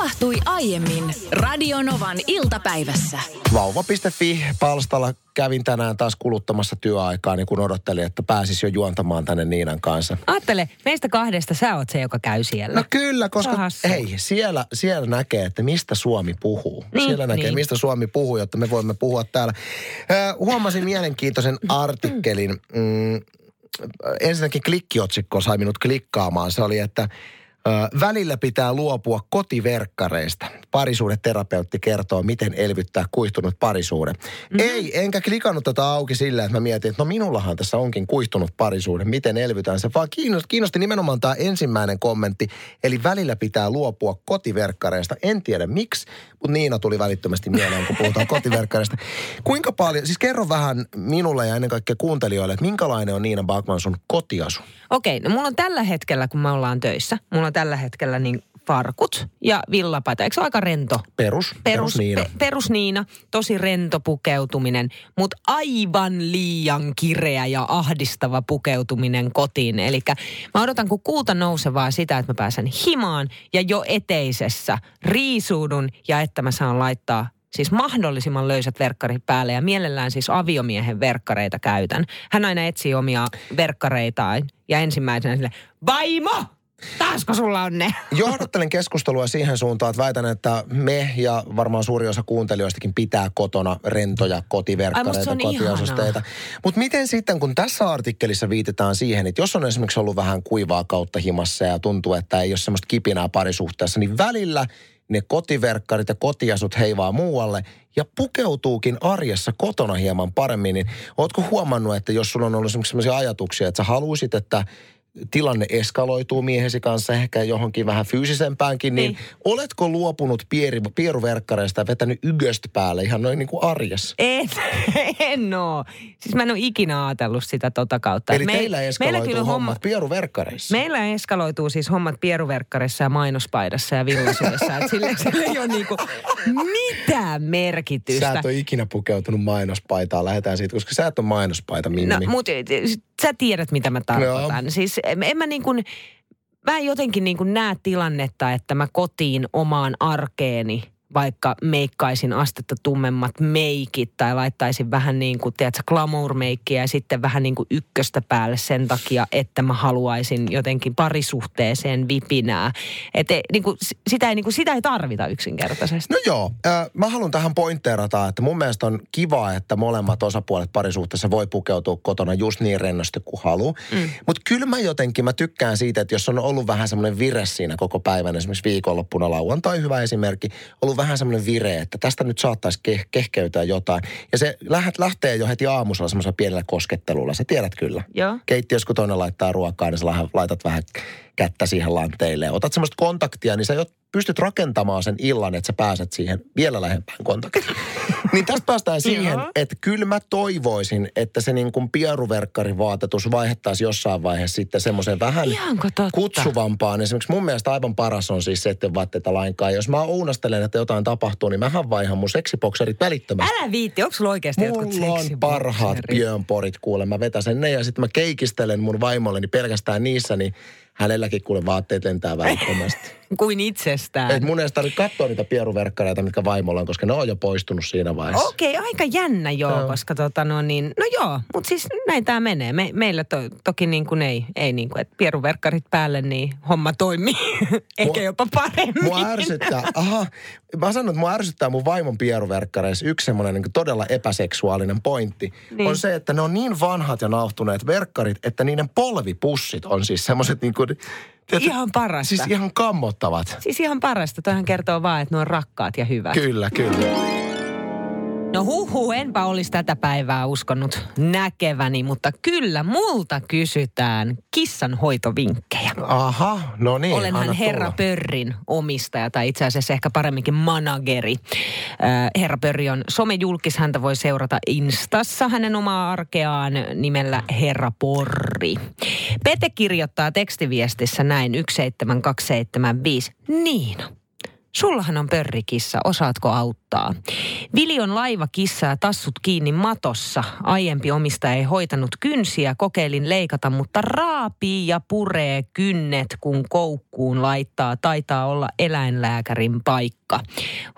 tapahtui aiemmin Radionovan iltapäivässä. Vauva.fi-palstalla kävin tänään taas kuluttamassa työaikaa, niin kun odottelin, että pääsis jo juontamaan tänne Niinan kanssa. Ajattele, meistä kahdesta sä oot se, joka käy siellä. No kyllä, koska hassu. hei, siellä, siellä näkee, että mistä Suomi puhuu. Niin, siellä näkee, niin. mistä Suomi puhuu, jotta me voimme puhua täällä. Äh, huomasin mielenkiintoisen artikkelin. Mm, ensinnäkin klikkiotsikko sai minut klikkaamaan. Se oli, että Ö, välillä pitää luopua kotiverkkareista. Parisuudeterapeutti kertoo, miten elvyttää kuihtunut parisuuden. Mm-hmm. Ei, enkä klikannut tätä auki sillä, että mä mietin, että no minullahan tässä onkin kuihtunut parisuuden. Miten elvytään se? Vaan kiinnosti, kiinnosti nimenomaan tämä ensimmäinen kommentti. Eli välillä pitää luopua kotiverkkareista. En tiedä miksi, mutta Niina tuli välittömästi mieleen, kun puhutaan kotiverkkareista. Kuinka paljon, siis kerro vähän minulle ja ennen kaikkea kuuntelijoille, että minkälainen on Niina Bakman sun kotiasu? Okei, no mulla on tällä hetkellä, kun me ollaan töissä, mulla on tällä hetkellä niin farkut ja villapaita. Eikö se ole aika rento? Perus, perus Niina. Pe, perus Niina, tosi rento pukeutuminen, mutta aivan liian kireä ja ahdistava pukeutuminen kotiin. Eli mä odotan kun kuuta nousevaa sitä, että mä pääsen himaan ja jo eteisessä riisuudun ja että mä saan laittaa siis mahdollisimman löysät verkkarit päälle ja mielellään siis aviomiehen verkkareita käytän. Hän aina etsii omia verkkareitaan ja ensimmäisenä sille, vaimo! Taasko sulla on ne? Johdattelen keskustelua siihen suuntaan, että väitän, että me ja varmaan suuri osa kuuntelijoistakin pitää kotona rentoja kotiverkkareita, kotiasusteita. Mutta miten sitten, kun tässä artikkelissa viitataan siihen, että jos on esimerkiksi ollut vähän kuivaa kautta himassa ja tuntuu, että ei ole semmoista kipinää parisuhteessa, niin välillä ne kotiverkkarit ja kotiasut heivaa muualle ja pukeutuukin arjessa kotona hieman paremmin, niin ootko huomannut, että jos sulla on ollut sellaisia ajatuksia, että sä haluaisit, että tilanne eskaloituu miehesi kanssa ehkä johonkin vähän fyysisempäänkin, niin, Niin. oletko luopunut pieri, pieruverkkareista ja vetänyt yköstä päälle ihan noin niin kuin arjessa? En, en oo. Siis mä en ole ikinä ajatellut sitä tota kautta. Eli Me- teillä eskaloituu hommat pieruverkkareissa? Meillä eskaloituu siis hommat pieruverkkarissa ja mainospaidassa ja villasydessä. että sille, sille ei ole niinku mitään merkitystä. Sä et ole ikinä pukeutunut mainospaitaan, lähdetään siitä, koska sä et ole mainospaita, Mimmi. No, mutta sä tiedät, mitä mä tarkoitan. Joo. Siis en en mä niin kuin, mä en jotenkin niin kuin näe tilannetta, että mä kotiin omaan arkeeni vaikka meikkaisin astetta tummemmat meikit tai laittaisin vähän niin kuin, tiedätkö, glamour-meikkiä ja sitten vähän niin kuin ykköstä päälle sen takia, että mä haluaisin jotenkin parisuhteeseen vipinää. Että niin kuin, sitä, ei, niin kuin, sitä ei tarvita yksinkertaisesti. No joo, äh, mä haluan tähän pointteerata, että mun mielestä on kiva, että molemmat osapuolet parisuhteessa voi pukeutua kotona just niin rennosti kuin haluaa. Mm. Mutta kyllä mä jotenkin, mä tykkään siitä, että jos on ollut vähän semmoinen vire siinä koko päivän, esimerkiksi viikonloppuna lauantai, hyvä esimerkki, ollut vähän semmoinen vire, että tästä nyt saattaisi ke- kehkeytyä jotain. Ja se läht- lähtee jo heti aamusella semmoisella pienellä koskettelulla, sä tiedät kyllä. Joo. Keittiössä kun toinen laittaa ruokaa, niin sä laitat vähän kättä siihen lanteille. ja Otat semmoista kontaktia, niin sä jo pystyt rakentamaan sen illan, että sä pääset siihen vielä lähempään kontaktiin. Niin tästä päästään siihen, että kyllä mä toivoisin, että se niin kuin pieruverkkarivaatetus vaihettaisiin jossain vaiheessa sitten semmoiseen vähän kutsuvampaan. Esimerkiksi mun mielestä aivan paras on siis se, että vaatteita lainkaan. Jos mä uunastelen, että jotain tapahtuu, niin mähän vaihan mun seksibokserit välittömästi. Älä viitti, onko sulla oikeasti jotkut Mulla on seksibokserit? parhaat piönporit kuule. Mä vetäsen ne ja sitten mä keikistelen mun vaimolleni pelkästään niissä, niin hänelläkin kuule vaatteet lentää välittömästi. Kuin itsestään. Et mun ei tarvitse katsoa niitä pieruverkkareita, mitkä vaimolla on, koska ne on jo poistunut siinä vaiheessa. Okei, aika jännä joo, joo. koska tota no niin, no joo, mutta siis näin tämä menee. Me, meillä to, toki niin kuin ei, ei niin kuin, että pieruverkkarit päälle, niin homma toimii. Ehkä Mua- jopa paremmin. Mua ärsyttää, aha, mä sanon, että mua ärsyttää mun vaimon pieruverkkareissa yksi semmoinen niin todella epäseksuaalinen pointti. Niin. On se, että ne on niin vanhat ja nauhtuneet verkkarit, että niiden polvipussit on siis semmoiset niin kuin, tiedätkö, Ihan parasta. Siis ihan kammottavat. Siis ihan parasta. Toihan kertoo vaan, että ne on rakkaat ja hyvät. Kyllä, kyllä. No huhu, enpä olisi tätä päivää uskonut näkeväni, mutta kyllä multa kysytään kissanhoitovinkkejä. Aha, no niin. Olenhan Herra tulla. Pörrin omistaja tai itse asiassa ehkä paremminkin manageri. Äh, Herra Pörri on somejulkis, häntä voi seurata Instassa hänen omaa arkeaan nimellä Herra Porri. Pete kirjoittaa tekstiviestissä näin 17275. Niina, Sullahan on pörrikissa, osaatko auttaa? Vili on laivakissa ja tassut kiinni matossa. Aiempi omistaja ei hoitanut kynsiä, kokeilin leikata, mutta raapii ja puree kynnet, kun koukkuun laittaa. Taitaa olla eläinlääkärin paikka.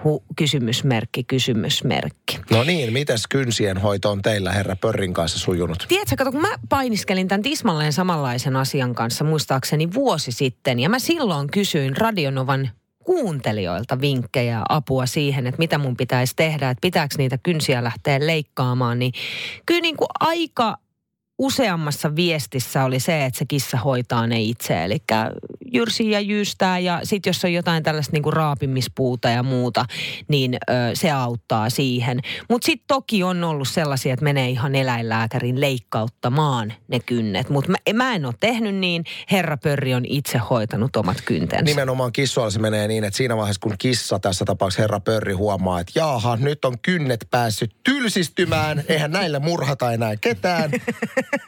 Hu, kysymysmerkki, kysymysmerkki. No niin, mitäs kynsien hoito on teillä herra Pörrin kanssa sujunut? Tiedätkö, kato, kun mä painiskelin tämän tismalleen samanlaisen asian kanssa muistaakseni vuosi sitten. Ja mä silloin kysyin Radionovan kuuntelijoilta vinkkejä ja apua siihen, että mitä mun pitäisi tehdä, että pitääkö niitä kynsiä lähteä leikkaamaan, niin kyllä niin kuin aika useammassa viestissä oli se, että se kissa hoitaa ne itse. Eli jyrsii ja jyystää ja sitten jos on jotain tällaista niinku raapimispuuta ja muuta, niin ö, se auttaa siihen. Mutta sitten toki on ollut sellaisia, että menee ihan eläinlääkärin leikkauttamaan ne kynnet. Mutta mä, mä en ole tehnyt niin. Herra Pörri on itse hoitanut omat kyntensä. Nimenomaan kissoilla se menee niin, että siinä vaiheessa kun kissa tässä tapauksessa herra Pörri huomaa, että jaaha, nyt on kynnet päässyt tylsistymään, eihän näillä murhata enää ketään.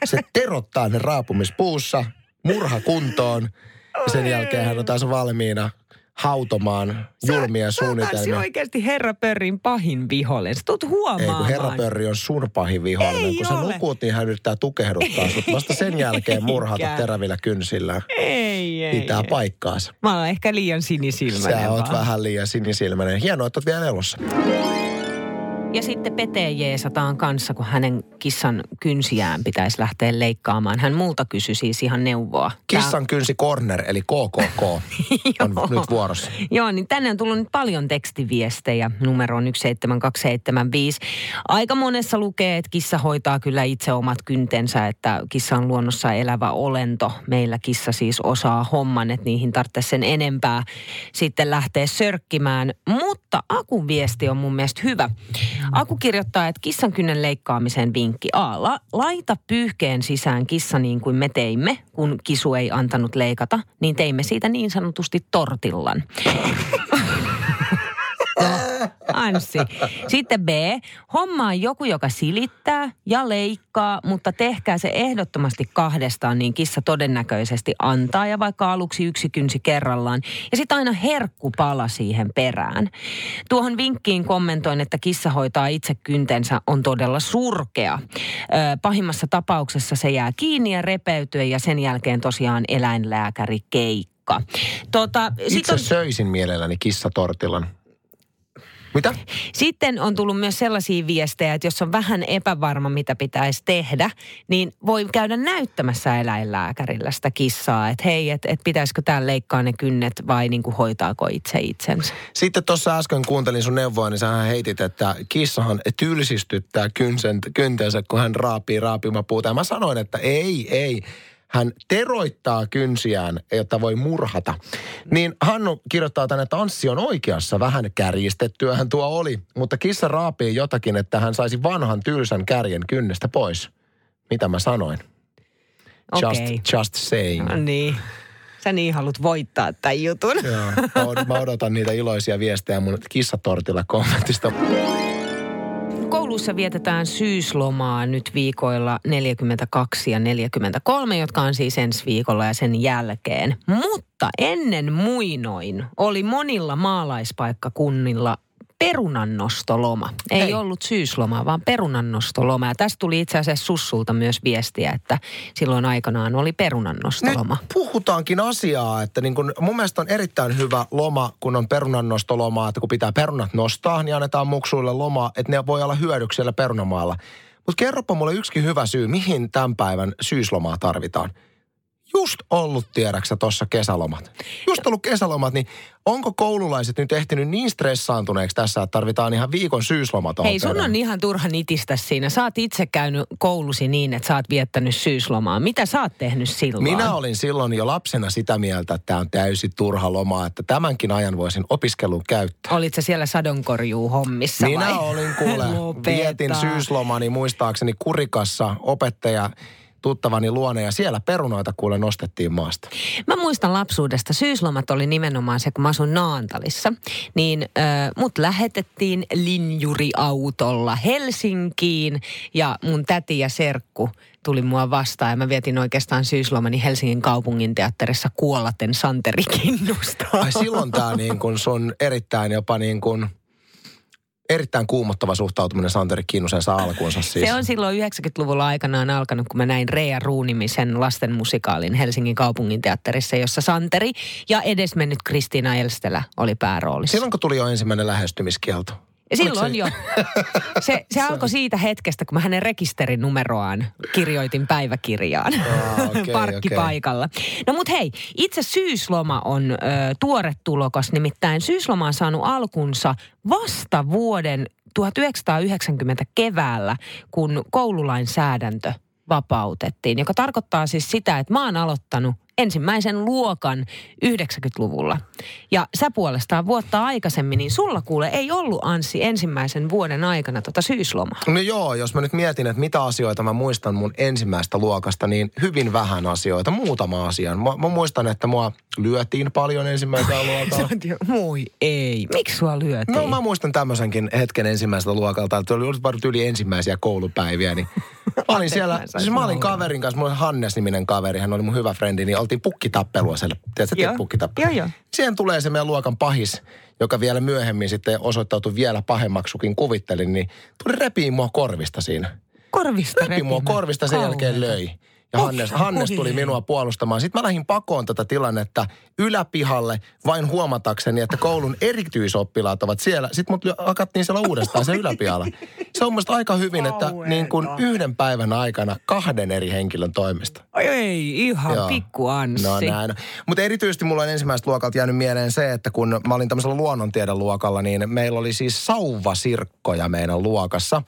Se terottaa ne raapumispuussa, murha kuntoon ja sen jälkeen hän on taas valmiina hautomaan julmia sä, suunnitelmia. Sä oikeasti Herra Pörrin pahin vihollinen. Sä tulet huomaamaan. Ei, kun Herra Pörri on sun pahin vihollinen. Ei kun ole. sä nukut, niin hän yrittää tukehduttaa sut. Vasta sen jälkeen murhata terävillä kynsillä. Ei, ei. Pitää ei. paikkaansa. Mä oon ehkä liian sinisilmäinen. Sä oot vähän liian sinisilmäinen. Hienoa, että oot vielä elossa. Ja sitten Pete jeesataan kanssa, kun hänen kissan kynsiään pitäisi lähteä leikkaamaan. Hän multa kysyi siis ihan neuvoa. Kissan kynsi corner, eli KKK, on nyt vuorossa. Joo, niin tänne on tullut nyt paljon tekstiviestejä numeroon 17275. Aika monessa lukee, että kissa hoitaa kyllä itse omat kyntensä, että kissa on luonnossa elävä olento. Meillä kissa siis osaa homman, että niihin tarvitsee sen enempää sitten lähteä sörkkimään. Mutta Akun viesti on mun mielestä hyvä. Aku kirjoittaa, että kissan kynnen leikkaamiseen vinkki A. La, laita pyyhkeen sisään kissa niin kuin me teimme, kun kisu ei antanut leikata, niin teimme siitä niin sanotusti tortillan. Anssi. Sitten B. Hommaa joku, joka silittää ja leikkaa, mutta tehkää se ehdottomasti kahdestaan, niin kissa todennäköisesti antaa ja vaikka aluksi yksi kynsi kerrallaan. Ja sitten aina herkku pala siihen perään. Tuohon vinkkiin kommentoin, että kissa hoitaa itse kyntensä on todella surkea. Pahimmassa tapauksessa se jää kiinni ja repeytyy ja sen jälkeen tosiaan eläinlääkäri keikka. Tota, Itse on... söisin mielelläni kissatortilan. Mitä? Sitten on tullut myös sellaisia viestejä, että jos on vähän epävarma, mitä pitäisi tehdä, niin voi käydä näyttämässä eläinlääkärillä sitä kissaa, että hei, että et pitäisikö täällä leikkaa ne kynnet vai niin kuin hoitaako itse itsensä. Sitten tuossa äsken kuuntelin sun neuvoa, niin sähän heitit, että kissahan tylsistyttää kynsen, kyntensä, kun hän raapii raapimapuuta. Ja mä sanoin, että ei, ei hän teroittaa kynsiään, jotta voi murhata. Niin Hannu kirjoittaa tänne, että Anssi on oikeassa. Vähän kärjistettyä hän tuo oli, mutta kissa raapii jotakin, että hän saisi vanhan tylsän kärjen kynnestä pois. Mitä mä sanoin? Just, okay. just saying. No niin. Sä niin haluat voittaa tämän jutun. Joo, mä odotan niitä iloisia viestejä mun kissatortilla kommentista. Koulussa vietetään syyslomaa nyt viikoilla 42 ja 43, jotka on siis ensi viikolla ja sen jälkeen. Mutta ennen muinoin oli monilla maalaispaikkakunnilla perunannostoloma. Ei Hei. ollut syysloma, vaan perunannostoloma. Ja tästä tuli itse asiassa Sussulta myös viestiä, että silloin aikanaan oli perunannostoloma. Nyt puhutaankin asiaa, että niin kun, mun mielestä on erittäin hyvä loma, kun on perunannostoloma, että kun pitää perunat nostaa, niin annetaan muksuille loma, että ne voi olla hyödyksi siellä perunamaalla. Mutta kerropa mulle yksi hyvä syy, mihin tämän päivän syyslomaa tarvitaan just ollut tiedäksä tuossa kesälomat. Just ollut kesälomat, niin onko koululaiset nyt ehtinyt niin stressaantuneeksi tässä, että tarvitaan ihan viikon syysloma Hei, sun on ihan turha nitistä siinä. Sä oot itse käynyt koulusi niin, että sä oot viettänyt syyslomaa. Mitä sä oot tehnyt silloin? Minä olin silloin jo lapsena sitä mieltä, että tämä on täysin turha loma, että tämänkin ajan voisin opiskeluun käyttää. Olit sä siellä sadonkorjuu hommissa Minä vai? olin kuule. Vietin syyslomani muistaakseni Kurikassa opettaja tuttavani luona ja siellä perunoita kuule nostettiin maasta. Mä muistan lapsuudesta, syyslomat oli nimenomaan se, kun mä asun Naantalissa, niin äh, mut lähetettiin linjuriautolla Helsinkiin ja mun täti ja serkku tuli mua vastaan ja mä vietin oikeastaan syyslomani Helsingin kaupungin teatterissa kuollaten Santeri Kinnusta. Ai silloin tämä niin kuin sun erittäin jopa niin kuin erittäin kuumottava suhtautuminen Santeri Kinnusen saa alkuunsa siis. Se on silloin 90-luvulla aikanaan alkanut, kun mä näin Rea Ruunimisen lastenmusikaalin Helsingin kaupungin teatterissa, jossa Santeri ja edesmennyt Kristiina Elstelä oli pääroolissa. Silloin kun tuli jo ensimmäinen lähestymiskielto. Silloin se- jo. Se, se alkoi siitä hetkestä, kun mä hänen rekisterinumeroaan kirjoitin päiväkirjaan Aa, okei, parkkipaikalla. No mut hei, itse syysloma on ö, tuore tulokas, nimittäin syysloma on saanut alkunsa vasta vuoden 1990 keväällä, kun koululainsäädäntö vapautettiin, joka tarkoittaa siis sitä, että mä oon aloittanut ensimmäisen luokan 90-luvulla. Ja sä puolestaan vuotta aikaisemmin, niin sulla kuule ei ollut Anssi ensimmäisen vuoden aikana tota syyslomaa. No joo, jos mä nyt mietin, että mitä asioita mä muistan mun ensimmäistä luokasta, niin hyvin vähän asioita, muutama asian. Mä, mä muistan, että mua lyötiin paljon ensimmäisellä luokalla. Moi ei. Miksi sua lyötiin? No mä muistan tämmöisenkin hetken ensimmäiseltä luokalta, että oli ollut yli ensimmäisiä koulupäiviä, niin mä olin siellä, siis mä olin kaverin kanssa, mulla oli Hannes-niminen kaveri, hän oli mun hyvä frendi, niin oltiin pukkitappelua siellä, tiedätkö, Joo. pukkitappelua? Joo, joo. Siihen tulee se meidän luokan pahis, joka vielä myöhemmin sitten osoittautui vielä pahemmaksukin kuvittelin, niin tuli repii mua korvista siinä. Korvista Repi mua korvista, sen jälkeen löi. Ja Hannes, Hannes tuli minua puolustamaan. Sitten mä lähdin pakoon tätä tilannetta yläpihalle vain huomatakseni, että koulun erityisoppilaat ovat siellä. Sitten mut hakattiin siellä uudestaan se yläpihalla. Se on musta aika hyvin, että niin kuin yhden päivän aikana kahden eri henkilön toimesta. Ei, ihan Joo. pikku Anssi. No näin. Mutta erityisesti mulla on ensimmäiseltä luokalta jäänyt mieleen se, että kun mä olin tämmöisellä luonnontieden luokalla, niin meillä oli siis sauvasirkkoja meidän luokassa.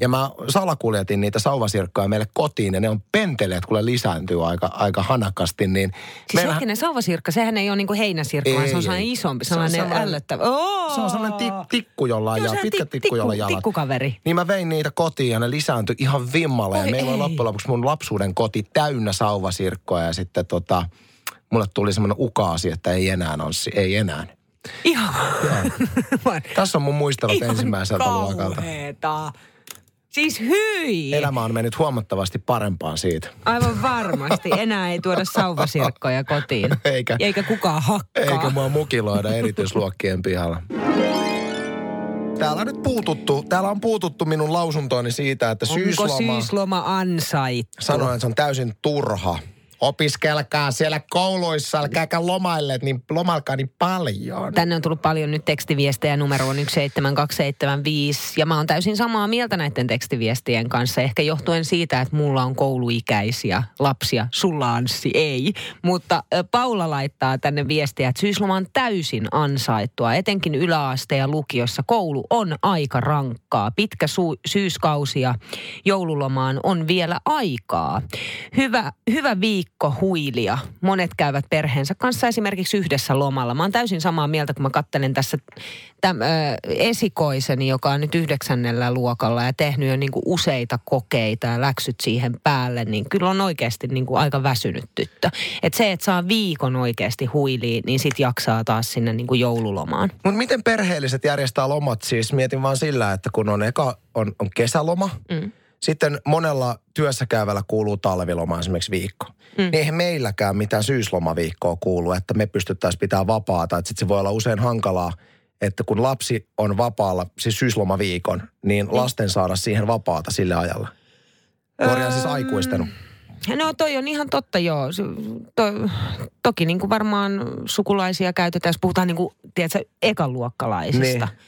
Ja mä salakuljetin niitä sauvasirkkoja meille kotiin ja ne on penteleet, kun lisääntyy aika, aika hanakasti. Niin Siis meillä- hetkinen, sauvasirkka, sehän ei ole niinku heinäsirkka, vaan Ei, se on sellainen isompi, Se on sellainen, sellainen- ällöttävä. Oh! Se on sellainen tik, tikku, jolla on Joo, jala, sehän pitkä tik- tikku, jolla tikku- jalat. tikkukaveri. Niin mä vein niitä kotiin ja ne lisääntyi ihan vimmalla. Ja Oi meillä oli ei. loppujen lopuksi mun lapsuuden koti täynnä sauvasirkkoja. Ja sitten tota, mulle tuli semmoinen ukaasi, että ei enää Anssi, ei enää. Ihan, Tässä on mun muistelut ihan ensimmäiseltä luokalta. Siis hyi! Elämä on mennyt huomattavasti parempaan siitä. Aivan varmasti. Enää ei tuoda sauvasirkkoja kotiin. Eikä- Eikä kukaan hakkaa. Eikä mua mukiloida erityisluokkien pihalla. Täällä on nyt puututtu, täällä on puututtu minun lausuntooni siitä, että Onko syysloma... syysloma ansaittu? Sanoin, että se on täysin turha. Opiskelkaa siellä kouluissa, älkääkä lomailleet, niin lomalkaa niin paljon. Tänne on tullut paljon nyt tekstiviestejä numeroon 17275 ja mä oon täysin samaa mieltä näiden tekstiviestien kanssa. Ehkä johtuen siitä, että mulla on kouluikäisiä lapsia, sulla Anssi ei. Mutta Paula laittaa tänne viestiä, että syysloma on täysin ansaittua. Etenkin yläaste ja lukiossa koulu on aika rankkaa. Pitkä su- syyskausi ja joululomaan on vielä aikaa. Hyvä, hyvä viikko huilia. Monet käyvät perheensä kanssa esimerkiksi yhdessä lomalla. Mä oon täysin samaa mieltä, kun mä kattelen tässä täm, ö, esikoiseni, joka on nyt yhdeksännellä luokalla ja tehnyt jo niin kuin useita kokeita ja läksyt siihen päälle, niin kyllä on oikeasti niin kuin aika väsynyt tyttö. Et se, että saa viikon oikeasti huiliin, niin sit jaksaa taas sinne niin kuin joululomaan. Mutta miten perheelliset järjestää lomat siis? Mietin vaan sillä, että kun on eka on, on kesäloma, Mm. Sitten monella työssä käyvällä kuuluu talviloma esimerkiksi viikko. Mm. Niin eihän meilläkään mitään syyslomaviikkoa kuulu, että me pystyttäisiin pitää vapaata. Että sitten se voi olla usein hankalaa, että kun lapsi on vapaalla, siis syyslomaviikon, niin lasten saada siihen vapaata sille ajalla. Korjaan siis aikuisten. No toi on ihan totta, joo. To, toki niin kuin varmaan sukulaisia käytetään, jos puhutaan niin kuin, tiedätkö, ekaluokkalaisista. Niin.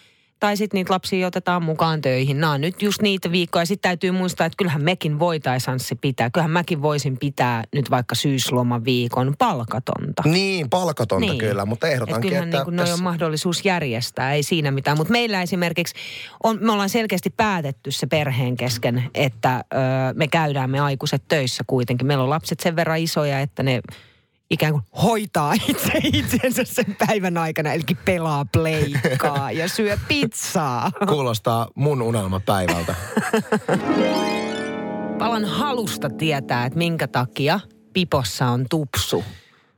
Niin. Tai sitten niitä lapsia otetaan mukaan töihin. Nämä on nyt just niitä viikkoja. Sitten täytyy muistaa, että kyllähän mekin voitaisiin Anssi pitää. Kyllähän mäkin voisin pitää nyt vaikka syyslomaviikon palkatonta. Niin, palkatonta niin. kyllä, mutta Et ehdotankin, kyllähän että niin kuin noi tässä- on mahdollisuus järjestää, ei siinä mitään. Mutta meillä esimerkiksi, on, me ollaan selkeästi päätetty se perheen kesken, että ö, me käydään me aikuiset töissä kuitenkin. Meillä on lapset sen verran isoja, että ne ikään kuin hoitaa itse itsensä sen päivän aikana, eli pelaa pleikkaa ja syö pizzaa. kuulostaa mun unelmapäivältä. palan halusta tietää, että minkä takia pipossa on tupsu.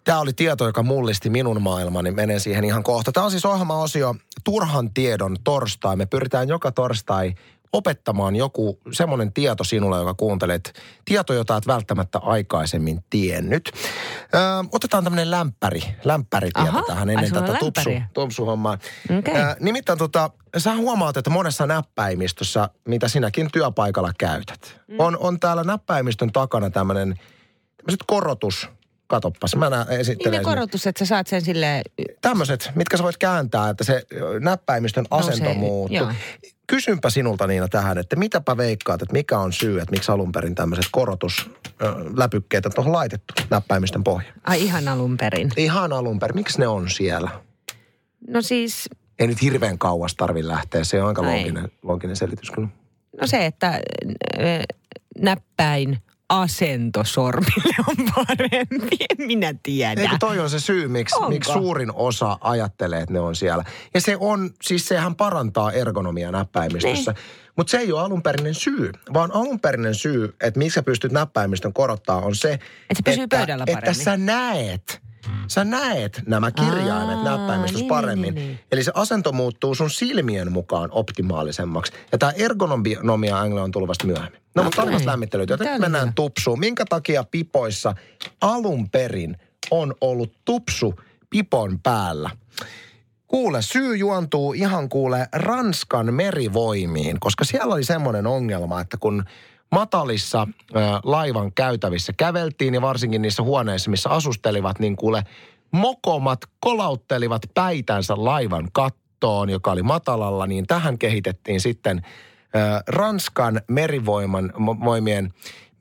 Tämä oli tieto, joka mullisti minun maailmani. Menen siihen ihan kohta. Tämä on siis ohjelma-osio Turhan tiedon torstai. Me pyritään joka torstai opettamaan joku semmoinen tieto sinulle, joka kuuntelet. Tieto, jota et välttämättä aikaisemmin tiennyt. Öö, otetaan tämmöinen lämpäri, lämpäritieto Aha, tähän ennen tätä tupsu, tupsuhommaa. Okei. Öö, nimittäin tota, sä huomaat, että monessa näppäimistössä, mitä sinäkin työpaikalla käytät, mm. on, on täällä näppäimistön takana tämmöinen, korotus, katoppas, mä nä- Niin esittelen. ne korotus, että sä saat sen sille Tämmöiset, mitkä sä voit kääntää, että se ö, näppäimistön asento Nousee, muuttuu. joo. Kysynpä sinulta Niina tähän, että mitäpä veikkaat, että mikä on syy, että miksi alun perin tämmöiset korotusläpykkeet on tuohon laitettu näppäimistön pohjaan? Ai ihan alun perin. Ihan alun perin, miksi ne on siellä? No siis, Ei nyt hirveän kauas tarvi lähteä, se on aika Ei. looginen, looginen selitys kyllä. no se, että näppäin asento sormille on parempi. En minä tiedä. Eikö toi on se syy, miksi, Onko? miksi suurin osa ajattelee, että ne on siellä. Ja se on, siis sehän parantaa ergonomia näppäimistössä. Niin. Mutta se ei ole alunperäinen syy, vaan alunperäinen syy, että miksi sä pystyt näppäimistön korottaa on se, se pysyy että, pöydällä että paremmin. sä näet, sä näet nämä kirjaimet Aa, näppäimistössä niin, paremmin. niin, niin. Eli se asento muuttuu sun silmien mukaan optimaalisemmaksi. Ja tämä ergonomia angle on tullut vasta myöhemmin. No mutta. Joten Tää nyt mennään hyvä. tupsuun. Minkä takia pipoissa alun perin on ollut tupsu pipon päällä? Kuule, syy juontuu ihan kuule Ranskan merivoimiin, koska siellä oli semmoinen ongelma, että kun matalissa ö, laivan käytävissä käveltiin ja varsinkin niissä huoneissa, missä asustelivat, niin kuule mokomat kolauttelivat päitänsä laivan kattoon, joka oli matalalla, niin tähän kehitettiin sitten ö, Ranskan merivoiman voimien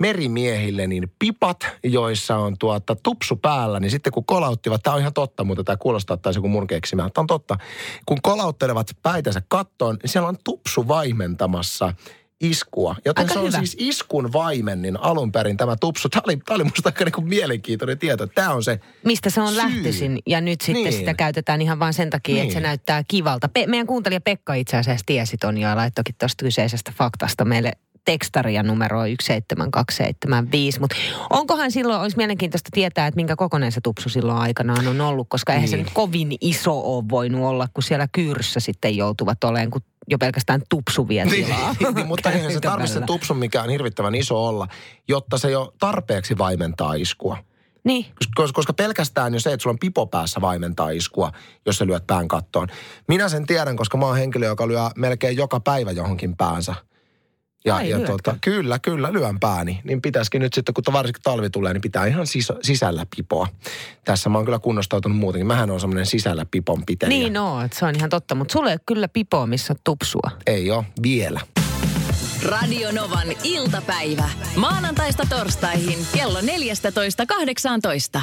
merimiehille niin pipat, joissa on tuota tupsu päällä, niin sitten kun kolauttivat, tämä on ihan totta, mutta tämä kuulostaa taisi joku mun keksimä, tämä on totta. Kun kolauttelevat päitänsä kattoon, niin siellä on tupsu vaimentamassa iskua. Joten Aika se on hyvä. siis iskun vaimen, niin alun perin tämä tupsu. Tämä oli, tämä oli musta aika niin kuin mielenkiintoinen tieto. Tämä on se Mistä se on syy. lähtöisin ja nyt sitten Niin. sitä käytetään ihan vain sen takia, niin. että se Niin. näyttää kivalta. Pe- meidän kuuntelija Pekka itse asiassa tiesi ton ja laittokin tuosta kyseisestä faktasta meille tekstaria numeroa 17275. Mutta onkohan silloin, olisi mielenkiintoista tietää, että minkä kokoinen se tupsu silloin aikanaan on ollut, koska eihän se Niin. nyt kovin iso ole voinut olla, kun siellä kyyryssä sitten joutuvat olemaan, kun jo pelkästään tupsu vie tilaa. niin, niin, mutta eihän se tarvitse sen välillä. tupsun, mikä on hirvittävän iso olla, jotta se jo tarpeeksi vaimentaa iskua. Niin, Koska, koska pelkästään jo se, että sulla on pipo päässä vaimentaa iskua, jos sä lyöt pään kattoon. Minä sen tiedän, koska mä oon henkilö, joka lyö melkein joka päivä johonkin päänsä. Ja, Ai, ja lyötkö? tota, kyllä, kyllä, lyön pääni. Niin pitäisikin nyt sitten, kun varsinkin talvi tulee, niin pitää ihan sis- sisällä pipoa. Tässä mä oon kyllä kunnostautunut muutenkin. Mähän on semmoinen sisällä pipon pitelijä. niin no, että se on ihan totta. Mutta sulle ei ole kyllä pipoa, missä on tupsua. Ei ole vielä. Radio Novan iltapäivä. Maanantaista torstaihin kello 14.18.